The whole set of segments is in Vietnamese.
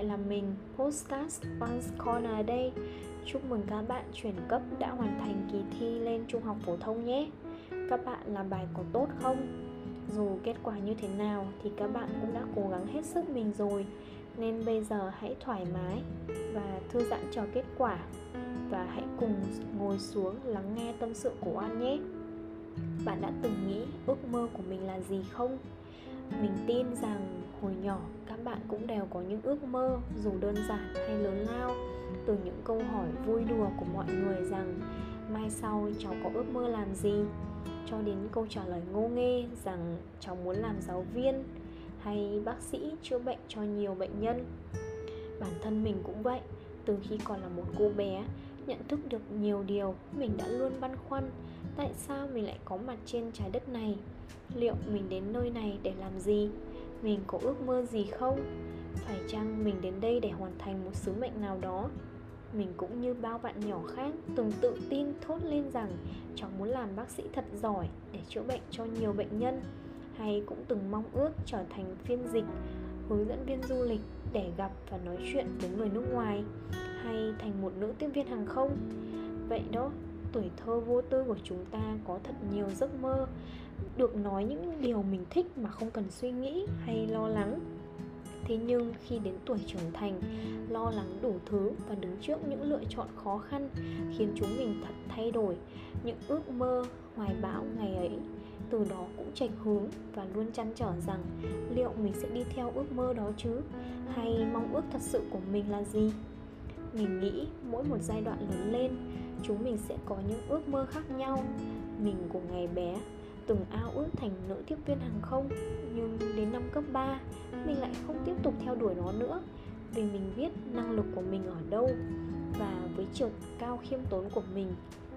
lại là mình, Postcast One's Corner ở đây. Chúc mừng các bạn chuyển cấp đã hoàn thành kỳ thi lên trung học phổ thông nhé. Các bạn làm bài có tốt không? Dù kết quả như thế nào thì các bạn cũng đã cố gắng hết sức mình rồi. Nên bây giờ hãy thoải mái và thư giãn cho kết quả. Và hãy cùng ngồi xuống lắng nghe tâm sự của An nhé. Bạn đã từng nghĩ ước mơ của mình là gì không? Mình tin rằng hồi nhỏ các bạn cũng đều có những ước mơ, dù đơn giản hay lớn lao, từ những câu hỏi vui đùa của mọi người rằng mai sau cháu có ước mơ làm gì, cho đến câu trả lời ngô nghê rằng cháu muốn làm giáo viên hay bác sĩ chữa bệnh cho nhiều bệnh nhân. Bản thân mình cũng vậy, từ khi còn là một cô bé nhận thức được nhiều điều. Mình đã luôn băn khoăn, tại sao mình lại có mặt trên trái đất này? Liệu mình đến nơi này để làm gì? Mình có ước mơ gì không? Phải chăng mình đến đây để hoàn thành một sứ mệnh nào đó? Mình cũng như bao bạn nhỏ khác từng tự tin thốt lên rằng cháu muốn làm bác sĩ thật giỏi để chữa bệnh cho nhiều bệnh nhân, hay cũng từng mong ước trở thành phiên dịch hướng dẫn viên du lịch để gặp và nói chuyện với người nước ngoài hay thành một nữ tiếp viên hàng không? Vậy đó, tuổi thơ vô tư của chúng ta có thật nhiều giấc mơ, được nói những điều mình thích mà không cần suy nghĩ hay lo lắng. Thế nhưng khi đến tuổi trưởng thành, lo lắng đủ thứ và đứng trước những lựa chọn khó khăn khiến chúng mình thật thay đổi. Những ước mơ, hoài bão ngày ấy từ đó cũng chệch hướng và luôn chăn trở rằng liệu mình sẽ đi theo ước mơ đó chứ? Hay mong ước thật sự của mình là gì? Mình nghĩ mỗi một giai đoạn lớn lên, chúng mình sẽ có những ước mơ khác nhau. Mình của ngày bé, từng ao ước thành nữ tiếp viên hàng không. Nhưng đến năm cấp 3 mình lại không tiếp tục theo đuổi nó nữa, vì mình biết năng lực của mình ở đâu và với chiều cao khiêm tốn của mình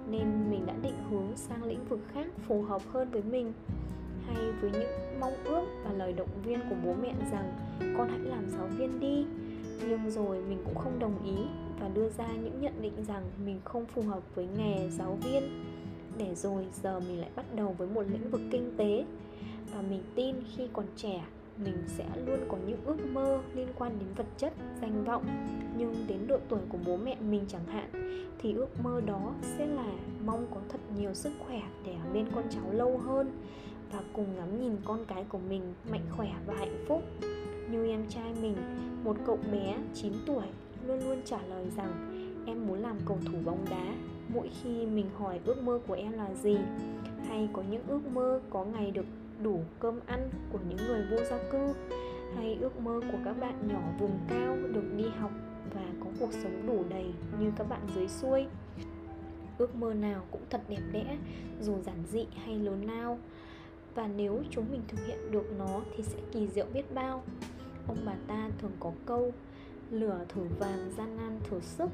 nên mình đã định hướng sang lĩnh vực khác phù hợp hơn với mình. Hay với những mong ước và lời động viên của bố mẹ rằng con hãy làm giáo viên đi. Nhưng rồi mình cũng không đồng ý và đưa ra những nhận định rằng mình không phù hợp với nghề giáo viên. Để rồi giờ mình lại bắt đầu với một lĩnh vực kinh tế. Và mình tin khi còn trẻ mình sẽ luôn có những ước mơ liên quan đến vật chất, danh vọng. Nhưng đến độ tuổi của bố mẹ mình chẳng hạn, thì ước mơ đó sẽ là mong có thật nhiều sức khỏe để ở bên con cháu lâu hơn và cùng ngắm nhìn con cái của mình mạnh khỏe và hạnh phúc. Như em trai mình, một cậu bé 9 tuổi, luôn luôn trả lời rằng em muốn làm cầu thủ bóng đá. Mỗi khi mình hỏi ước mơ của em là gì, hay có những ước mơ có ngày được đủ cơm ăn của những người vô gia cư, hay ước mơ của các bạn nhỏ vùng cao được đi học và có cuộc sống đủ đầy như các bạn dưới xuôi. Ước mơ nào cũng thật đẹp đẽ, dù giản dị hay lớn lao. Và nếu chúng mình thực hiện được nó thì sẽ kỳ diệu biết bao. Ông bà ta thường có câu, lửa thử vàng gian nan thử sức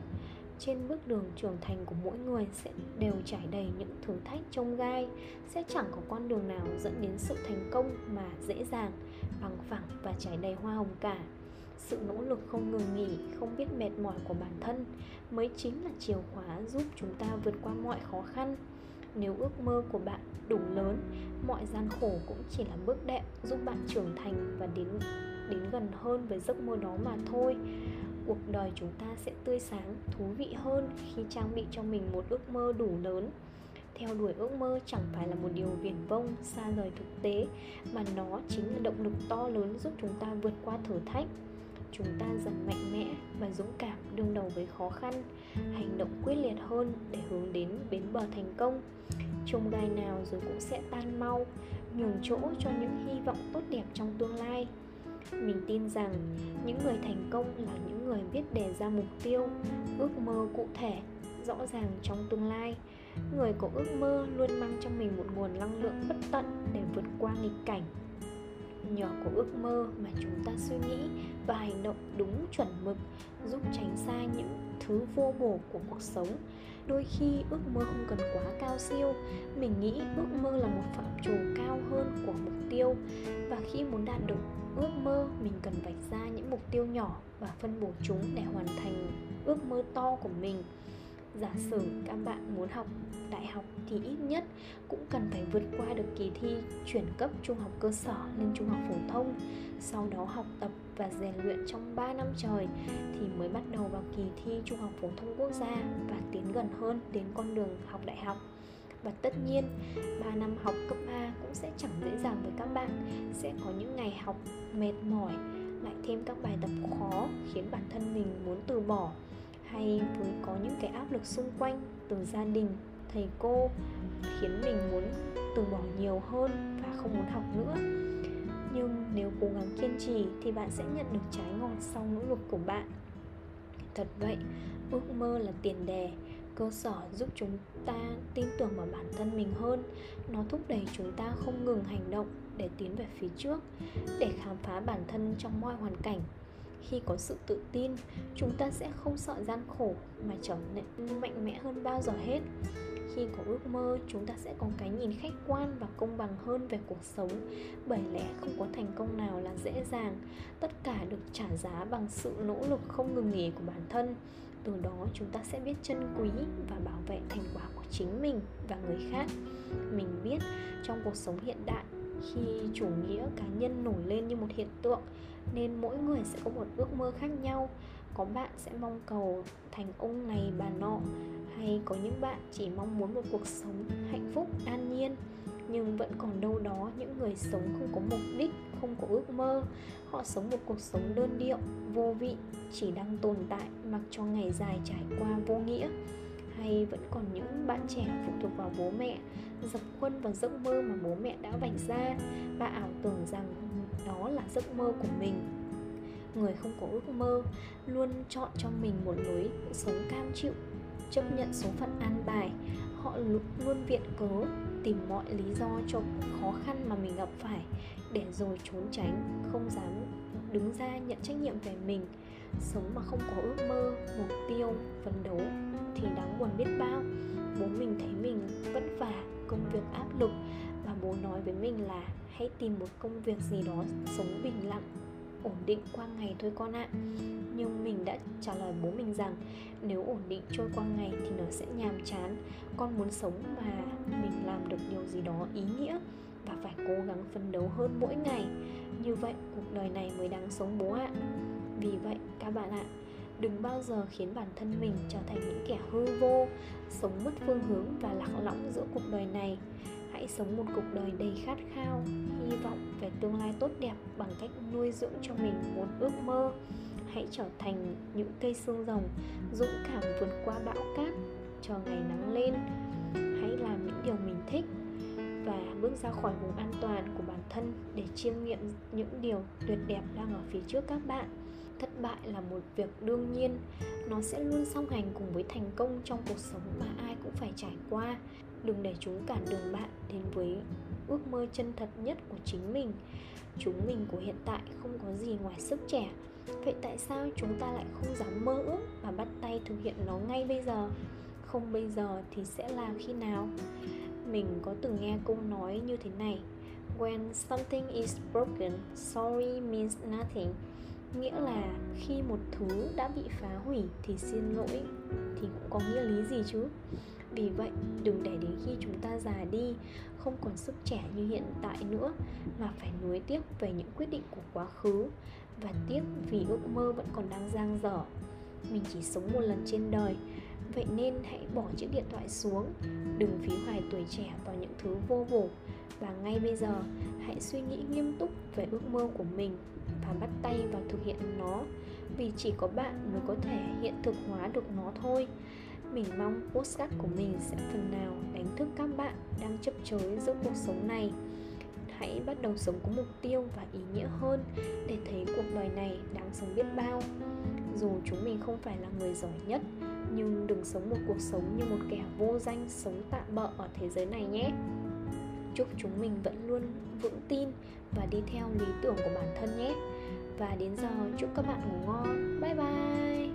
trên bước đường trưởng thành của mỗi người sẽ đều trải đầy những thử thách trông gai, sẽ chẳng có con đường nào dẫn đến sự thành công mà dễ dàng, bằng phẳng và trải đầy hoa hồng cả. Sự nỗ lực không ngừng nghỉ, không biết mệt mỏi của bản thân mới chính là chìa khóa giúp chúng ta vượt qua mọi khó khăn. Nếu ước mơ của bạn đủ lớn, mọi gian khổ cũng chỉ là bước đệm giúp bạn trưởng thành và đến đến gần hơn với giấc mơ đó mà thôi cuộc đời chúng ta sẽ tươi sáng, thú vị hơn khi trang bị cho mình một ước mơ đủ lớn. Theo đuổi ước mơ chẳng phải là một điều viển vông, xa rời thực tế, mà nó chính là động lực to lớn giúp chúng ta vượt qua thử thách. Chúng ta dần mạnh mẽ và dũng cảm đương đầu với khó khăn, hành động quyết liệt hơn để hướng đến bến bờ thành công. Trông gai nào rồi cũng sẽ tan mau, nhường chỗ cho những hy vọng tốt đẹp trong tương lai mình tin rằng những người thành công là những người biết đề ra mục tiêu, ước mơ cụ thể, rõ ràng trong tương lai. Người có ước mơ luôn mang trong mình một nguồn năng lượng bất tận để vượt qua nghịch cảnh. Nhờ có ước mơ mà chúng ta suy nghĩ và hành động đúng chuẩn mực, giúp tránh xa những thứ vô bổ của cuộc sống. Đôi khi ước mơ không cần quá cao siêu, mình nghĩ ước mơ là một phạm trù cao hơn của mục tiêu. Và khi muốn đạt được ước mơ, mình cần vạch ra những mục tiêu nhỏ và phân bổ chúng để hoàn thành ước mơ to của mình giả sử các bạn muốn học đại học thì ít nhất cũng cần phải vượt qua được kỳ thi chuyển cấp trung học cơ sở lên trung học phổ thông, sau đó học tập và rèn luyện trong 3 năm trời thì mới bắt đầu vào kỳ thi Trung học phổ thông quốc gia và tiến gần hơn đến con đường học đại học. Và tất nhiên, 3 năm học cấp 3 cũng sẽ chẳng dễ dàng với các bạn. Sẽ có những ngày học mệt mỏi Lại thêm các bài tập khó khiến bản thân mình muốn từ bỏ. Hay với có những cái áp lực xung quanh từ gia đình, thầy cô Khiến mình muốn từ bỏ nhiều hơn và không muốn học nữa. Nhưng nếu cố gắng kiên trì thì bạn sẽ nhận được trái ngọt sau nỗ lực của bạn. Thật vậy ước mơ là tiền đề cơ sở giúp chúng ta tin tưởng vào bản thân mình hơn. Nó thúc đẩy chúng ta không ngừng hành động để tiến về phía trước, để khám phá bản thân trong mọi hoàn cảnh. Khi có sự tự tin, chúng ta sẽ không sợ gian khổ mà trở nên mạnh mẽ hơn bao giờ hết khi có ước mơ, chúng ta sẽ có cái nhìn khách quan và công bằng hơn về cuộc sống. Bởi lẽ không có thành công nào là dễ dàng. Tất cả được trả giá bằng sự nỗ lực không ngừng nghỉ của bản thân. Từ đó, chúng ta sẽ biết trân quý và bảo vệ thành quả của chính mình và người khác. Mình biết trong cuộc sống hiện đại, khi chủ nghĩa cá nhân nổi lên như một hiện tượng, nên mỗi người sẽ có một ước mơ khác nhau. Có bạn sẽ mong cầu thành ông này, bà nọ hay có những bạn chỉ mong muốn một cuộc sống hạnh phúc, an nhiên, nhưng vẫn còn đâu đó những người sống không có mục đích, không có ước mơ. Họ sống một cuộc sống đơn điệu, vô vị, chỉ đang tồn tại mặc cho ngày dài trải qua vô nghĩa. Hay vẫn còn những bạn trẻ phụ thuộc vào bố mẹ, dập khuôn vào giấc mơ mà bố mẹ đã vạch ra, và ảo tưởng rằng đó là giấc mơ của mình. Người không có ước mơ luôn chọn cho mình một lối sống cam chịu chấp nhận số phận an bài. Họ luôn viện cớ tìm mọi lý do cho khó khăn mà mình gặp phải để rồi trốn tránh, không dám đứng ra nhận trách nhiệm về mình. Sống mà không có ước mơ, mục tiêu, phấn đấu thì đáng buồn biết bao. Bố mình thấy mình vất vả, công việc áp lực và bố nói với mình là hãy tìm một công việc gì đó sống bình lặng ổn định qua ngày thôi con ạ. Nhưng mình đã trả lời bố mình rằng nếu ổn định trôi qua ngày thì nó sẽ nhàm chán. Con muốn sống mà mình làm được điều gì đó ý nghĩa và phải cố gắng phấn đấu hơn mỗi ngày. Như vậy, cuộc đời này mới đáng sống bố ạ. Vì vậy, các bạn ạ, đừng bao giờ khiến bản thân mình trở thành những kẻ hư vô, sống mất phương hướng và lạc lõng giữa cuộc đời này sống một cuộc đời đầy khát khao, hy vọng về tương lai tốt đẹp bằng cách nuôi dưỡng cho mình một ước mơ, hãy trở thành những cây xương rồng dũng cảm vượt qua bão cát cho ngày nắng lên. Hãy làm những điều mình thích và bước ra khỏi vùng an toàn của bản thân để chiêm nghiệm những điều tuyệt đẹp đang ở phía trước các bạn. Thất bại là một việc đương nhiên, nó sẽ luôn song hành cùng với thành công trong cuộc sống mà ai cũng phải trải qua đừng để chúng cản đường bạn đến với ước mơ chân thật nhất của chính mình. Chúng mình của hiện tại không có gì ngoài sức trẻ. Vậy tại sao chúng ta lại không dám mơ ước và bắt tay thực hiện nó ngay bây giờ? Không bây giờ thì sẽ là khi nào? Mình có từng nghe câu nói như thế này, when something is broken, sorry means nothing. Nghĩa là khi một thứ đã bị phá hủy thì xin lỗi, thì cũng có nghĩa lý gì chứ? Vì vậy, đừng để đến khi chúng ta già đi, không còn sức trẻ như hiện tại nữa, mà phải nuối tiếc về những quyết định của quá khứ và tiếc vì ước mơ vẫn còn đang dang dở. Mình chỉ sống một lần trên đời, vậy nên hãy bỏ chiếc điện thoại xuống, đừng phí hoài tuổi trẻ vào những thứ vô bổ. Và ngay bây giờ, hãy suy nghĩ nghiêm túc về ước mơ của mình và bắt tay vào thực hiện nó, vì chỉ có bạn mới có thể hiện thực hóa được nó thôi mình mong postcard của mình sẽ phần nào đánh thức các bạn đang chấp chới giữa cuộc sống này. Hãy bắt đầu sống có mục tiêu và ý nghĩa hơn để thấy cuộc đời này đáng sống biết bao. Dù chúng mình không phải là người giỏi nhất, nhưng đừng sống một cuộc sống như một kẻ vô danh sống tạm bợ ở thế giới này nhé. Chúc chúng mình vẫn luôn vững tin và đi theo lý tưởng của bản thân nhé. Và đến giờ, chúc các bạn ngủ ngon. Bye bye!